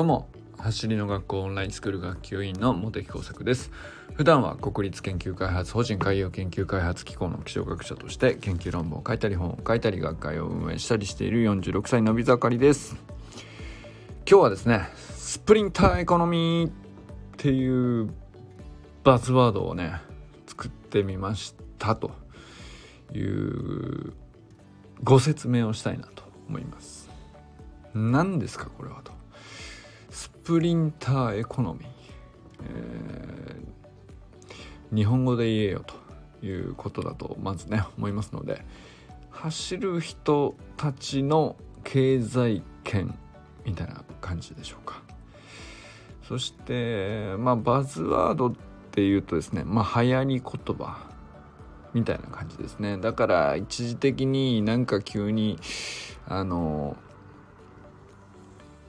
どうも走りの学校オンラインスクール学級委員の茂木耕作です。普段は国立研究開発法人海洋研究開発機構の気象学者として研究論文を書いたり本を書いたり学会を運営したりしている46歳のび盛りです。今日はですねスプリンターエコノミーっていうバズワードをね作ってみましたというご説明をしたいなと思います。何ですかこれはと。スプリンターエコノミー、えー、日本語で言えよということだとまずね思いますので走る人たちの経済圏みたいな感じでしょうか。そしてまあバズワードっていうとですねまあ流行り言葉みたいな感じですね。だから一時的になんか急にあの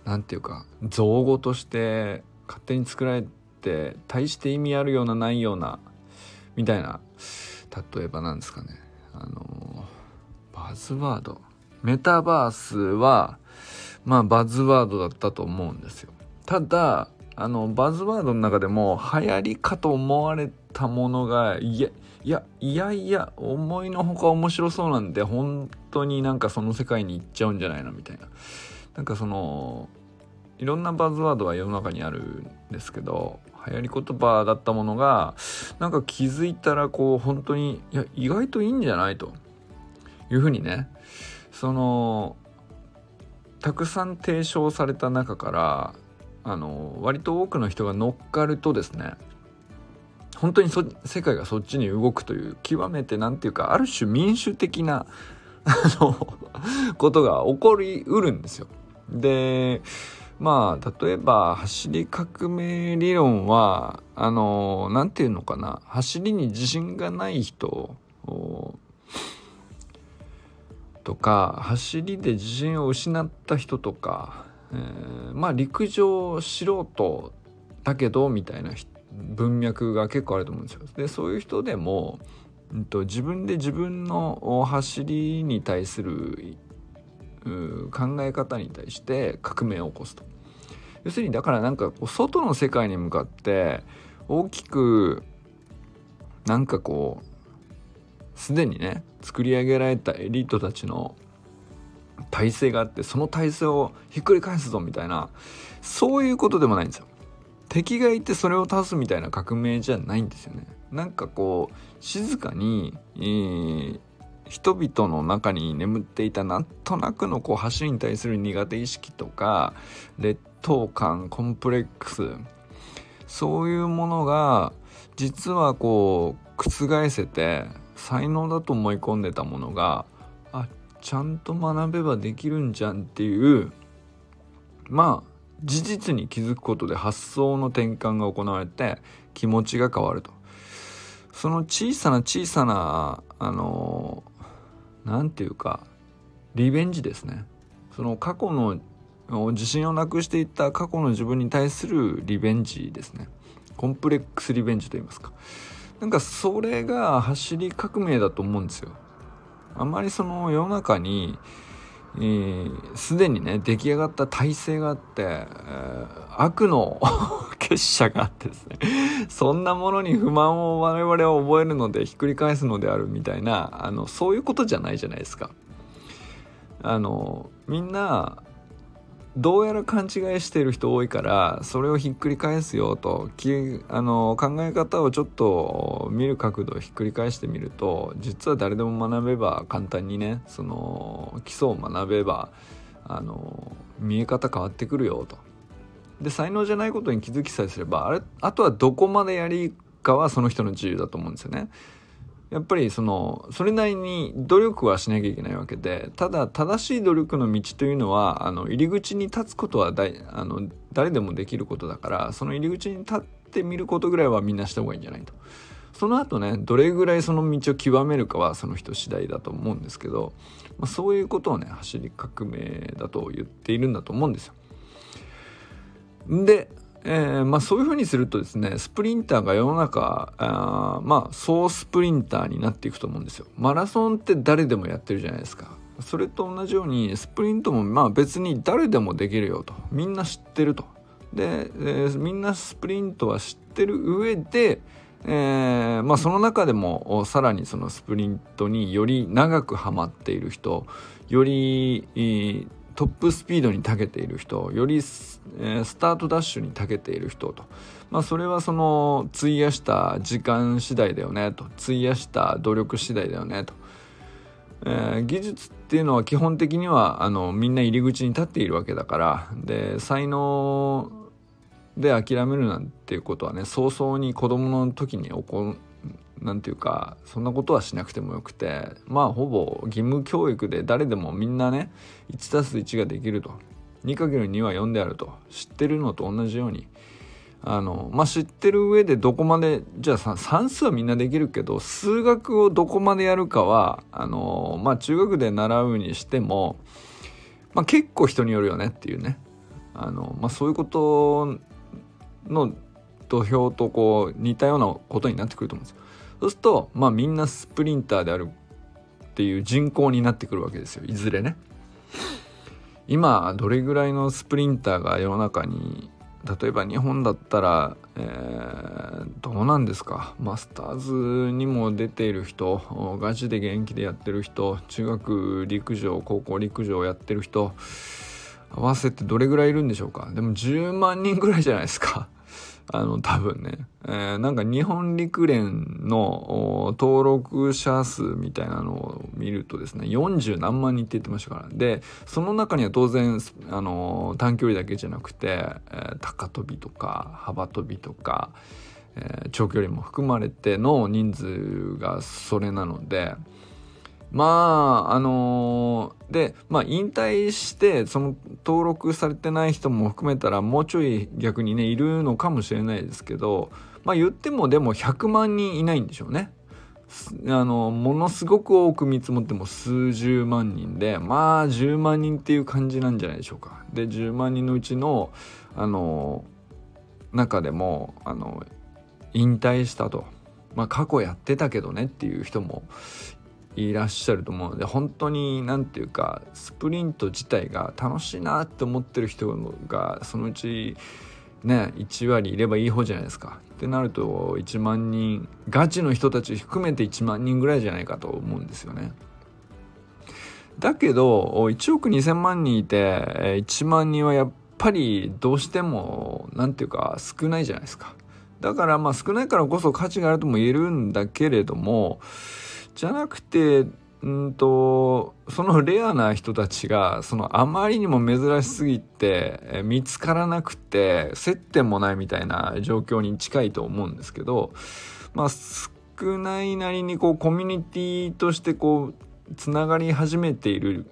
何て言うか造語として勝手に作られて大して意味あるようなないようなみたいな例えばなんですかね。あのバズワード。メタバースはまあバズワードだったと思うんですよ。ただあのバズワードの中でも流行りかと思われたものがいやいやいやいや思いのほか面白そうなんで本当になんかその世界に行っちゃうんじゃないのみたいな。なんかそのいろんなバズワードは世の中にあるんですけど流行り言葉だったものがなんか気づいたらこう本当にいや意外といいんじゃないというふうにねそのたくさん提唱された中からあの割と多くの人が乗っかるとですね本当にそ世界がそっちに動くという極めて何て言うかある種民主的なあのことが起こりうるんですよ。でまあ例えば走り革命理論はあの何て言うのかな走りに自信がない人とか走りで自信を失った人とか、えー、まあ陸上素人だけどみたいな文脈が結構あると思うんですよ。でそういう人でも、うんと、自分で自分の走りに対する考え方に対して革命を起こすと。要するにだからなんかこう外の世界に向かって大きくなんかこうすでにね作り上げられたエリートたちの体制があってその体制をひっくり返すぞみたいなそういうことでもないんですよ。敵がいてそれを倒すみたいな革命じゃないんですよね。なんかこう静かに、えー、人々の中に眠っていたなんとなくのこう走りに対する苦手意識とか劣等感コンプレックスそういうものが実はこう覆せて才能だと思い込んでたものがあちゃんと学べばできるんじゃんっていうまあ事実に気づくことで発想の転換が行われて気持ちが変わると。その小さな小さなあの何て言うかリベンジですね。その過去の自信をなくしていった過去の自分に対するリベンジですね。コンプレックスリベンジと言いますか。なんかそれが走り革命だと思うんですよ。あまりその世の中にすで、にね出来上がった体制があって、えー、悪の 結社があってですねそんなものに不満を我々は覚えるのでひっくり返すのであるみたいなあのそういうことじゃないじゃないですか。あのみんなどうやら勘違いしている人多いからそれをひっくり返すよとあの考え方をちょっと見る角度をひっくり返してみると実は誰でも学べば簡単にねその基礎を学べばあの見え方変わってくるよと。で才能じゃないことに気づきさえすればあれあとはどこまでやりかはその人の自由だと思うんですよね。やっぱりそのそれなりに努力はしなきゃいけないわけでただ正しい努力の道というのはあの入り口に立つことはだいあの誰でもできることだからその入り口に立ってみることぐらいはみんなした方がいいんじゃないと。その後ねどれぐらいその道を極めるかはその人次第だと思うんですけど、まあ、そういうことをね走り革命だと言っているんだと思うんですよ。でえー、まあ、そういうふうにするとですねスプリンターが世の中あまあ総スプリンターになっていくと思うんですよ。マラソンって誰でもやってるじゃないですか。それと同じようにスプリントもまあ別に誰でもできるよと。みんな知ってると。で、えー、みんなスプリントは知ってる上で、えーまあ、その中でもさらにそのスプリントにより長くはまっている人より、トップスピードに長けている人より、え、スタートダッシュに長けている人と、まあ、それはその費やした時間次第だよねと。費やした努力次第だよねと、えー、技術っていうのは基本的にはあのみんな入り口に立っているわけだから。で才能で諦めるなんていうことはね早々に子供の時に起こなんていうかそんなことはしなくてもよくてまあほぼ義務教育で誰でもみんなね 1+1 ができると。2×2 は4であると。知ってるのと同じように。あのまあ知ってる上でどこまでじゃあ算数はみんなできるけど数学をどこまでやるかはあのまあ中学で習うにしても、まあ、結構人によるよねっていうね。あの、まあ、そういうことの土俵とこう似たようなことになってくると思うんですよ。そうするとまあみんなスプリンターであるっていう人口になってくるわけですよ。いずれね。今どれぐらいのスプリンターが世の中に例えば日本だったら、えー、どうなんですか。マスターズにも出ている人ガチで現役でやってる人中学陸上高校陸上やってる人合わせてどれぐらいいるんでしょうか。でも10万人ぐらいじゃないですか。あの、多分ね、えー、なんか日本陸連の登録者数みたいなのを見るとですね、40何万人って言ってましたから。で、その中には当然、あの、短距離だけじゃなくて、えー、高跳びとか、幅跳びとか、え、長距離も含まれての人数がそれなので、まああのー、でまあ引退してその登録されてない人も含めたらもうちょい逆にねいるのかもしれないですけどまあ言ってもでも100万人いないんでしょうね。あのものすごく多く見積もっても数十万人でまあ10万人っていう感じなんじゃないでしょうか。で10万人のうちのあの中でもあの引退したと。まあ過去やってたけどねっていう人もいらっしゃると思うので本当に何て言うかスプリント自体が楽しいなって思ってる人がそのうちね1割いればいい方じゃないですか。ってなると1万人ガチの人たち含めて1万人ぐらいじゃないかと思うんですよね。だけど1億2,000万人いて1万人はやっぱりどうしても何て言うか少ないじゃないですか。だからまあ少ないからこそ価値があるとも言えるんだけれどもじゃなくてんとそのレアな人たちがそのあまりにも珍しすぎて見つからなくて接点もないみたいな状況に近いと思うんですけどまあ少ないなりにこうコミュニティとしてこうつながり始めている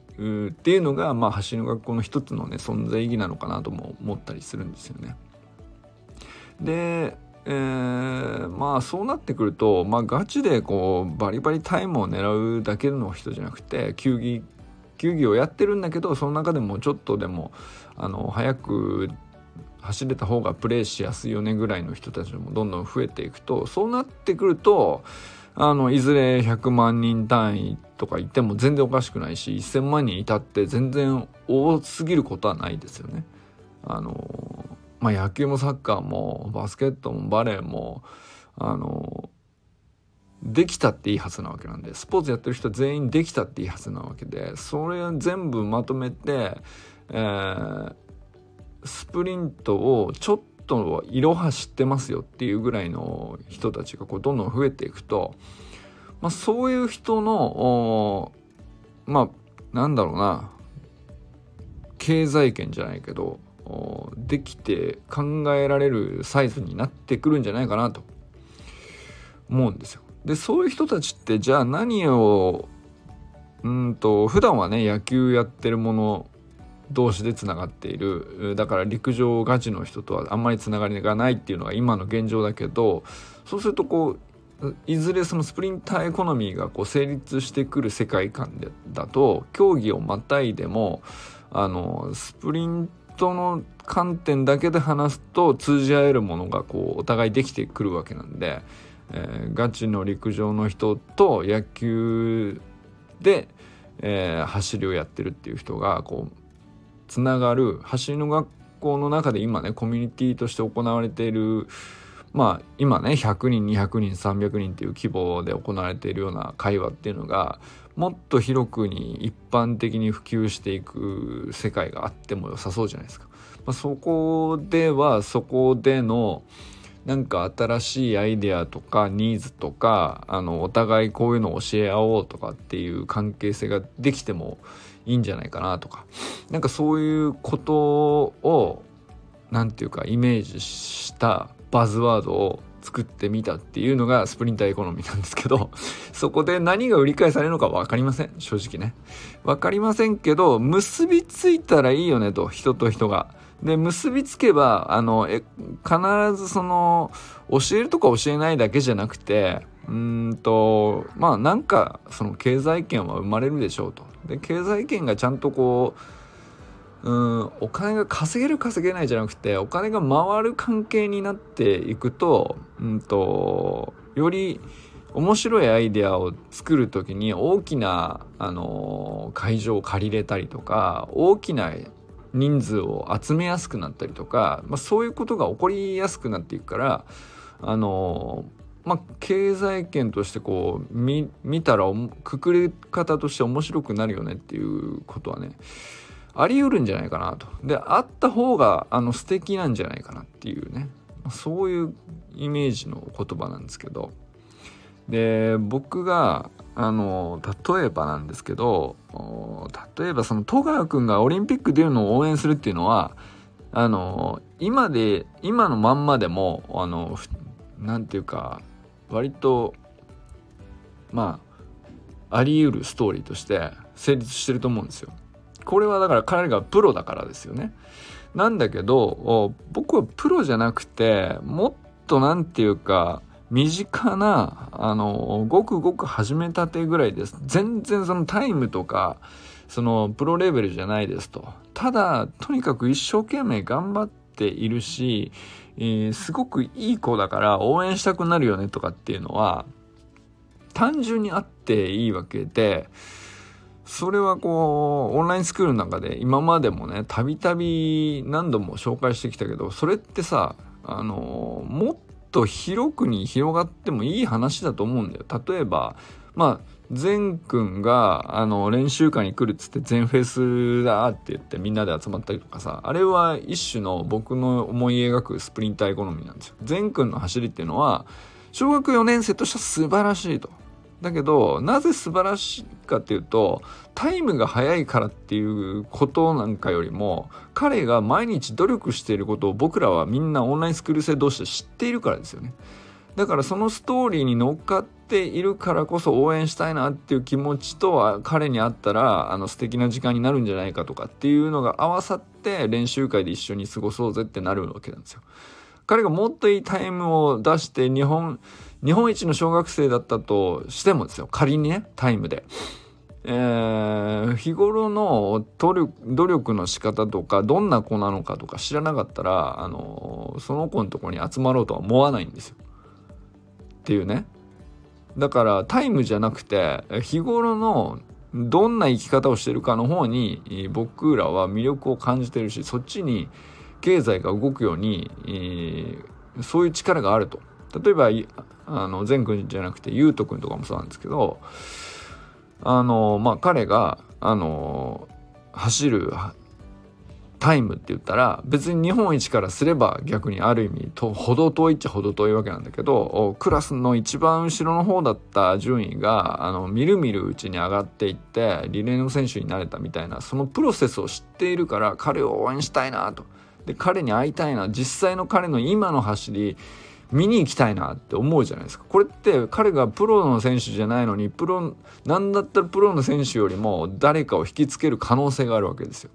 っていうのがまあ走りの学校の一つのね存在意義なのかなとも思ったりするんですよね。でえー、まあそうなってくると、まあ、ガチでこうバリバリタイムを狙うだけの人じゃなくて球技球技をやってるんだけどその中でもちょっとでもあの早く走れた方がプレーしやすいよねぐらいの人たちもどんどん増えていくとそうなってくるとあのいずれ100万人単位とか言っても全然おかしくないし1,000万人いたって全然多すぎることはないですよね。あのまあ、野球もサッカーもバスケットもバレーもあのできたっていいはずなわけなんでスポーツやってる人全員できたっていいはずなわけでそれ全部まとめて、えー、スプリントをちょっといろは知ってますよっていうぐらいの人たちがこうどんどん増えていくと、まあ、そういう人のまあなんだろうな経済圏じゃないけどできて考えられるサイズになってくるんじゃないかなと思うんですよ。でそういう人たちってじゃあ何をうんと普段はね野球やってるもの同士でつながっているだから陸上ガチの人とはあんまりつながりがないっていうのが今の現状だけどそうするとこういずれそのスプリンターエコノミーがこう成立してくる世界観でだと競技をまたいでもあのスプリントの観点だけで話すと通じ合えるものがこうお互いできてくるわけなんで、えー、ガチの陸上の人と野球で、えー、走りをやってるっていう人がこうつながる走りの学校の中で今ねコミュニティとして行われているまあ今ね100人200人300人っていう規模で行われているような会話っていうのがもっと広くに一般的に普及していく世界があっても良さそうじゃないですか。まあ、そこではそこでのなんか新しいアイデアとかニーズとかあのお互いこういうのを教え合おうとかっていう関係性ができてもいいんじゃないかなとかなんかそういうことを何て言うかイメージしたバズワードを作ってみたっていうのがスプリンターエコノミーなんですけどそこで何が売り買いされるのか分かりません。正直ね。分かりませんけど結びついたらいいよねと人と人が。で結びつけばあのえ必ずその教えるとか教えないだけじゃなくてうんとまあなんかその経済圏は生まれるでしょうと。で経済圏がちゃんとこううんお金が稼げる稼げないじゃなくてお金が回る関係になっていくとうんとより面白いアイデアを作る時に大きな、あの会場を借りれたりとか大きな人数を集めやすくなったりとか、まあ、そういうことが起こりやすくなっていくからあのまあ経済圏としてこう見たらくくり方として面白くなるよねっていうことはねあり得るんじゃないかなと。であった方があの素敵なんじゃないかなっていうねそういうイメージの言葉なんですけどで僕があの例えばなんですけど例えばその戸川君がオリンピック出るのを応援するっていうのはあの今で今のまんまでもあのなんていうか割とまああり得るストーリーとして成立してると思うんですよ。これはだから彼がプロだからですよね。なんだけど僕はプロじゃなくてもっとなんていうか身近な、あの、ごくごく始めたてぐらいです。全然そのタイムとか、そのプロレベルじゃないですと。ただ、とにかく一生懸命頑張っているし、えー、すごくいい子だから応援したくなるよねとかっていうのは、単純にあっていいわけで、それはこう、オンラインスクールの中で今までもね、たびたび何度も紹介してきたけど、それってさ、あのもっと広くに広がってもいい話だと思うんだよ。例えば、まあ、善くんが、あの、練習会に来るっつって全フェスだって言ってみんなで集まったりとかさ、あれは一種の僕の思い描くスプリンターエコノミーなんですよ。善くんの走りっていうのは、小学4年生としては素晴らしいと。だけど、なぜ素晴らしいかっていうと、タイムが速いからっていうことなんかよりも、彼が毎日努力していることを僕らはみんなオンラインスクール生同士で知っているからですよね。だからそのストーリーに乗っかっているからこそ応援したいなっていう気持ちとは彼に会ったらあの素敵な時間になるんじゃないかとかっていうのが合わさって練習会で一緒に過ごそうぜってなるわけなんですよ。彼がもっといいタイムを出して日本日本一の小学生だったとしてもですよ仮にねタイムで。えー、日頃の努力の仕方とかどんな子なのかとか知らなかったらあのその子のとこに集まろうとは思わないんですよ。っていうね。だからタイムじゃなくて日頃のどんな生き方をしてるかの方に僕らは魅力を感じてるしそっちに経済が動くように、えー、そういう力があると。例えばあの善くんじゃなくてゆうとくんとかもそうなんですけどあのまあ彼があの走るタイムって言ったら別に日本一からすれば逆にある意味と程遠いっちゃ程遠いわけなんだけどクラスの一番後ろの方だった順位があのみるみるうちに上がっていってリレーの選手になれたみたいなそのプロセスを知っているから彼を応援したいなと。で彼に会いたいな。実際の彼の今の走り見に行きたいなって思うじゃないですか。これって彼がプロの選手じゃないのに、プロ、なんだったらプロの選手よりも誰かを引きつける可能性があるわけですよ。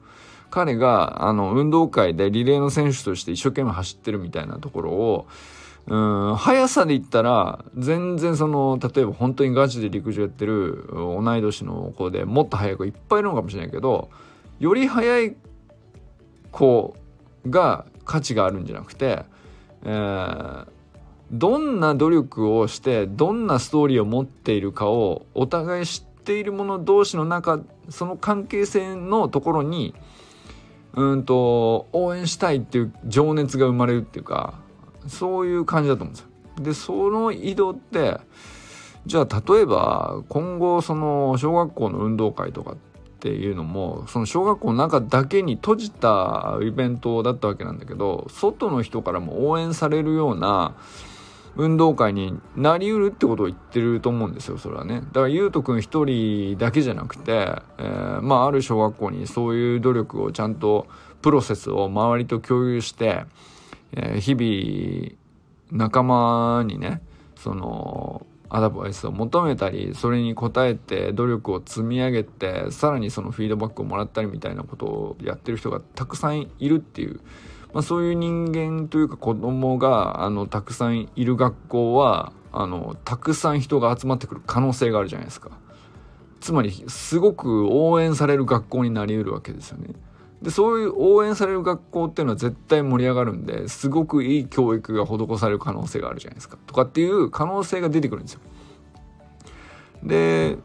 彼が、あの、運動会でリレーの選手として一生懸命走ってるみたいなところを、うん、速さで言ったら、全然その、例えば本当にガチで陸上やってる同い年の子でもっと速い子いっぱいいるのかもしれないけど、より速い子が価値があるんじゃなくて、えー、どんな努力をしてどんなストーリーを持っているかをお互い知っている者同士の中その関係性のところにうんと応援したいっていう情熱が生まれるっていうかそういう感じだと思うんですよ。でその移動ってじゃあ例えば今後その小学校の運動会とかっていうのもその小学校の中だけに閉じたイベントだったわけなんだけど外の人からも応援されるような運動会になりうるってことを言ってると思うんですよそれはね。だからゆうとくん一人だけじゃなくて、えー、まあある小学校にそういう努力をちゃんとプロセスを周りと共有して、えー、日々仲間にねそのアドバイスを求めたりそれに応えて努力を積み上げてさらにそのフィードバックをもらったりみたいなことをやってる人がたくさんいるっていうまあ、そういう人間というか子供があのたくさんいる学校はあのたくさん人が集まってくる可能性があるじゃないですか。つまりすごく応援される学校になりうるわけですよね。でそういう応援される学校っていうのは絶対盛り上がるんですごくいい教育が施される可能性があるじゃないですか。とかっていう可能性が出てくるんですよ。で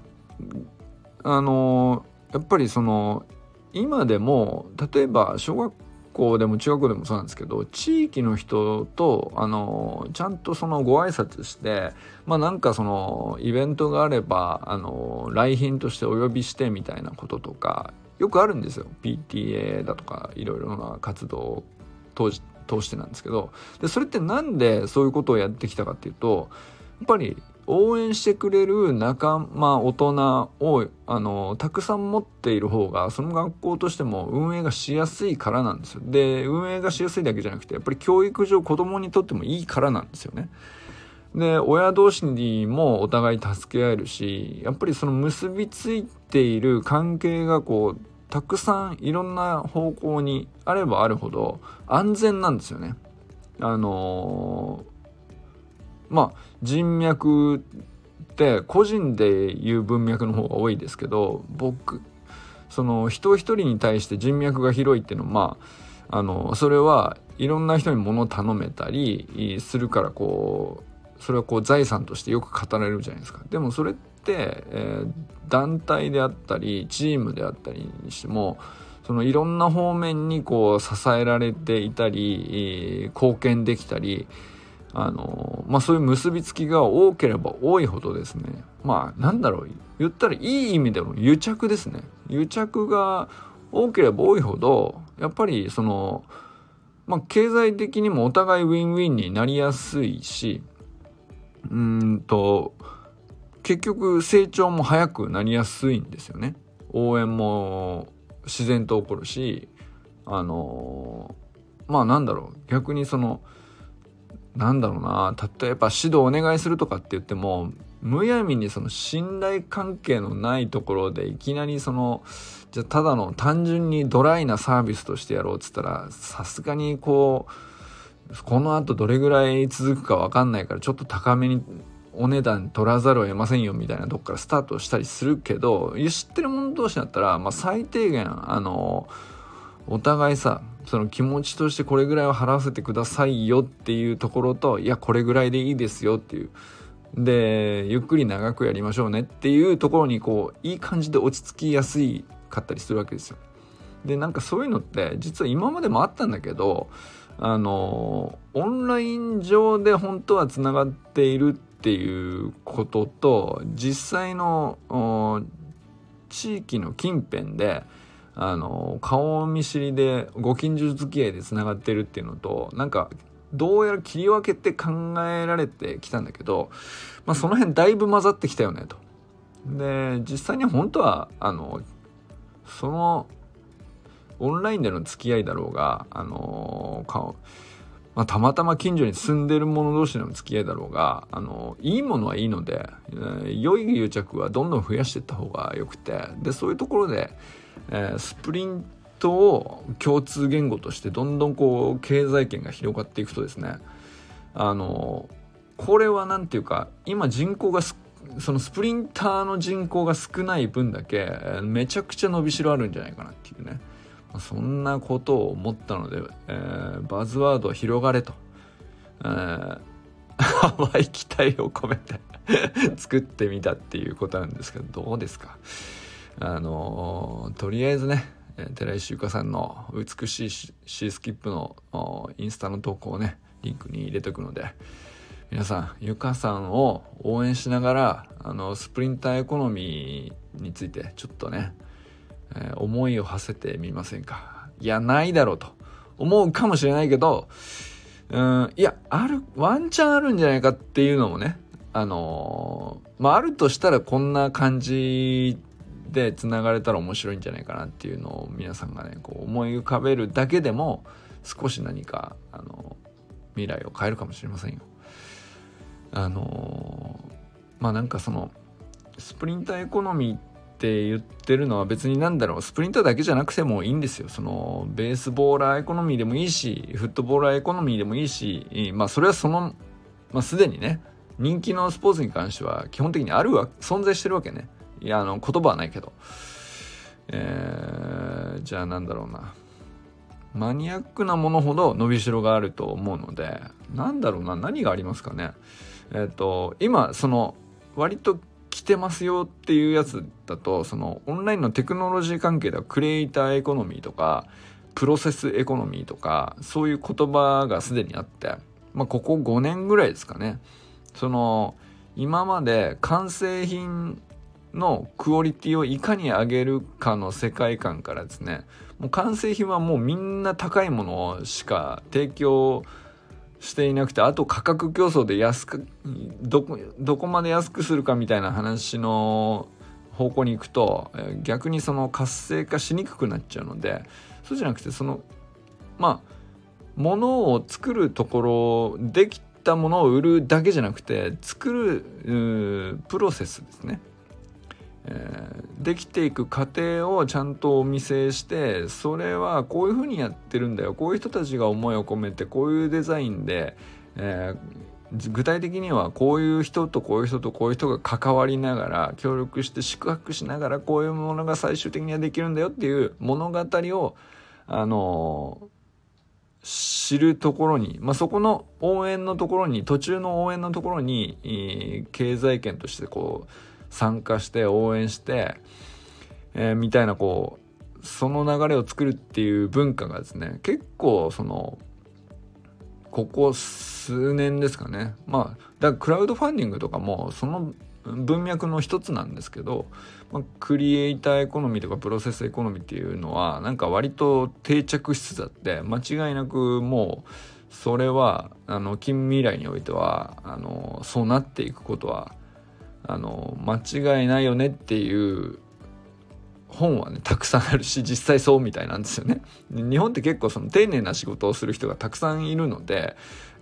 あのやっぱりその今でも例えば小学校でも中学校でもそうなんですけど地域の人とあのちゃんとそのご挨拶してまあなんかそのイベントがあればあの来賓としてお呼びしてみたいなこととかよくあるんですよ。PTA だとかいろいろな活動を通してなんですけど。でそれって何でそういうことをやってきたかっていうとやっぱり応援してくれる仲間大人をあのたくさん持っている方がその学校としても運営がしやすいからなんですよ。で運営がしやすいだけじゃなくてやっぱり教育上子供にとってもいいからなんですよね。で親同士にもお互い助け合えるしやっぱりその結びついている関係がこうたくさんいろんな方向にあればあるほど安全なんですよね。あのまあ人脈って個人で言う文脈の方が多いですけど僕その人一人に対して人脈が広いっていうのはまああのそれはいろんな人に物を頼めたりするからこうそれはこう財産としてよく語られるじゃないですか。でもそれって、えー、団体であったりチームであったりにしてもそのいろんな方面にこう支えられていたり貢献できたりあのまあそういう結びつきが多ければ多いほどですね。まあなんだろう。言ったらいい意味での癒着ですね。癒着が多ければ多いほどやっぱりそのまあ経済的にもお互いウィンウィンになりやすいしうんと結局成長も早くなりやすいんですよね。応援も自然と起こるしあのまあなんだろう。逆にそのなんだろうな。例えば指導お願いするとかって言ってもむやみにその信頼関係のないところでいきなりそのじゃただの単純にドライなサービスとしてやろうっつったらさすがにこうこのあとどれぐらい続くか分かんないからちょっと高めにお値段取らざるを得ませんよみたいなとこからスタートしたりするけど知ってる者同士だったら、まあ、最低限あのお互いさその気持ちとしてこれぐらいは払わせてくださいよっていうところといやこれぐらいでいいですよっていうでゆっくり長くやりましょうねっていうところにこういい感じで落ち着きやすいかったりするわけですよ。でなんかそういうのって実は今までもあったんだけどあのオンライン上で本当はつながっているっていうことと実際の地域の近辺であの顔見知りでご近所付き合いでつながってるっていうのとなんかどうやら切り分けて考えられてきたんだけど、まあ、その辺だいぶ混ざってきたよねと。で実際に本当はあのそのオンラインでの付き合いだろうがあの顔まあ、たまたま近所に住んでる者同士の付き合いだろうがあのいいものはいいので、えー、良い癒着はどんどん増やしていった方がよくてでそういうところでえー、スプリントを共通言語としてどんどんこう経済圏が広がっていくとですねあのこれは何て言うか今人口がそのスプリンターの人口が少ない分だけめちゃくちゃ伸びしろあるんじゃないかなっていうね。そんなことを思ったので、えー、バズワードは広がれと、えー、淡い期待を込めて 作ってみたっていうことなんですけどどうですか？あのとりあえずね、寺石ゆかさんの美しいシースキップのインスタの投稿をねリンクに入れとくので皆さんゆかさんを応援しながらあのスプリンターエコノミーについてちょっとね、えー、思いを馳せてみませんか。いやないだろうと思うかもしれないけどうんいやあるワンチャンあるんじゃないかっていうのもねあのー、まああるとしたらこんな感じでつながれたら面白いんじゃないかなっていうのを皆さんがねこう思い浮かべるだけでも少し何かあの未来を変えるかもしれませんよ。あのまあなんかそのスプリンターエコノミーって言ってるのは別になんだろうスプリンターだけじゃなくてもいいんですよそのベースボーラーエコノミーでもいいしフットボーラーエコノミーでもいいしまあそれはそのまあすでにね人気のスポーツに関しては基本的にあるわ存在してるわけねいやあの言葉はないけど。えー、じゃあなんだろうな。マニアックなものほど伸びしろがあると思うのでなんだろうな。何がありますかね。えっ、ー、と今その割と来てますよっていうやつだとそのオンラインのテクノロジー関係ではクリエイターエコノミーとかプロセスエコノミーとかそういう言葉がすでにあってまあここ5年ぐらいですかね。その今まで完成品のクオリティをいかに上げるかの世界観からですねもう完成品はもうみんな高いものしか提供していなくてあと価格競争で安くどこまで安くするかみたいな話の方向に行くと逆にその活性化しにくくなっちゃうのでそうじゃなくてそのまあものを作るところできたものを売るだけじゃなくて作るプロセスですね。えー、できていく過程をちゃんとお見せしてそれはこういうふうにやってるんだよ。こういう人たちが思いを込めてこういうデザインで、えー、具体的にはこういう人とこういう人とこういう人が関わりながら協力して宿泊しながらこういうものが最終的にはできるんだよっていう物語をあのー、知るところに、まあ、そこの応援のところに途中の応援のところに、えー、経済圏としてこう参加して応援して、えー、みたいなこうその流れを作るっていう文化がですね結構そのここ数年ですかね。まあだからクラウドファンディングとかもその文脈の一つなんですけど、まあ、クリエイターエコノミーとかプロセスエコノミーっていうのはなんか割と定着しつつあって間違いなくもうそれはあの近未来においてはあのそうなっていくことはあの間違いないよねっていう本はねたくさんあるし 実際そうみたいなんですよね。日本って結構その丁寧な仕事をする人がたくさんいるので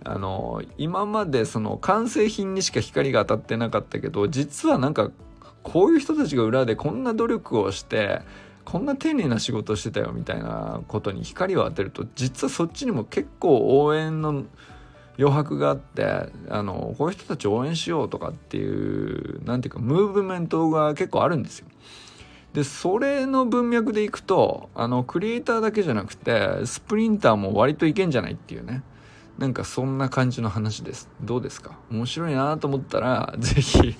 あの今までその完成品にしか光が当たってなかったけど実はなんかこういう人たちが裏でこんな努力をしてこんな丁寧な仕事をしてたよみたいなことに光を当てると実はそっちにも結構応援の余白があってあのこういう人たちを応援しようとかっていう何ていうかムーブメントが結構あるんですよ。でそれの文脈でいくとあのクリエイターだけじゃなくてスプリンターも割といけんじゃないっていうね。なんかそんな感じの話です。どうですか？面白いなと思ったら 是非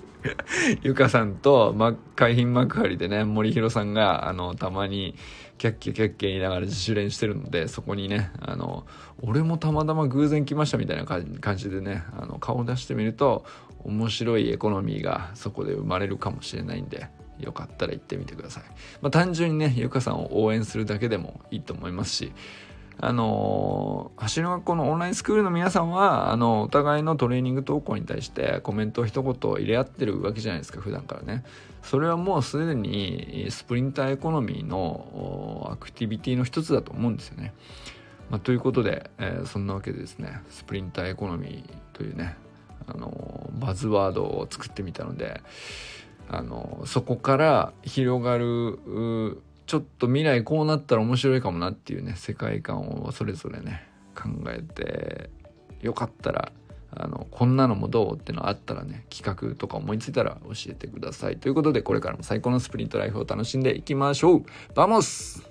ゆかさんと、ま、海浜幕張でね森弘さんがあのたまにキャッキャキャッキャ言いながら自主練してるのでそこにねあの俺もたまたま偶然来ましたみたいな感じでねあの顔を出してみると面白いエコノミーがそこで生まれるかもしれないんでよかったら行ってみてください。まあ、単純にねゆかさんを応援するだけでもいいと思いますしあの走りの学校のオンラインスクールの皆さんはあのお互いのトレーニング投稿に対してコメントを一言入れ合ってるわけじゃないですか普段からね。それはもうすでにスプリンターエコノミーのアクティビティの一つだと思うんですよね、まあ、ということで、えー、そんなわけでですねスプリンターエコノミーというねあのバズワードを作ってみたのであのそこから広がるちょっと未来こうなったら面白いかもなっていうね世界観をそれぞれね考えてよかったらあのこんなのもどうってのあったらね企画とか思いついたら教えてください。ということでこれからも最高のスプリントライフを楽しんでいきましょう。バモス!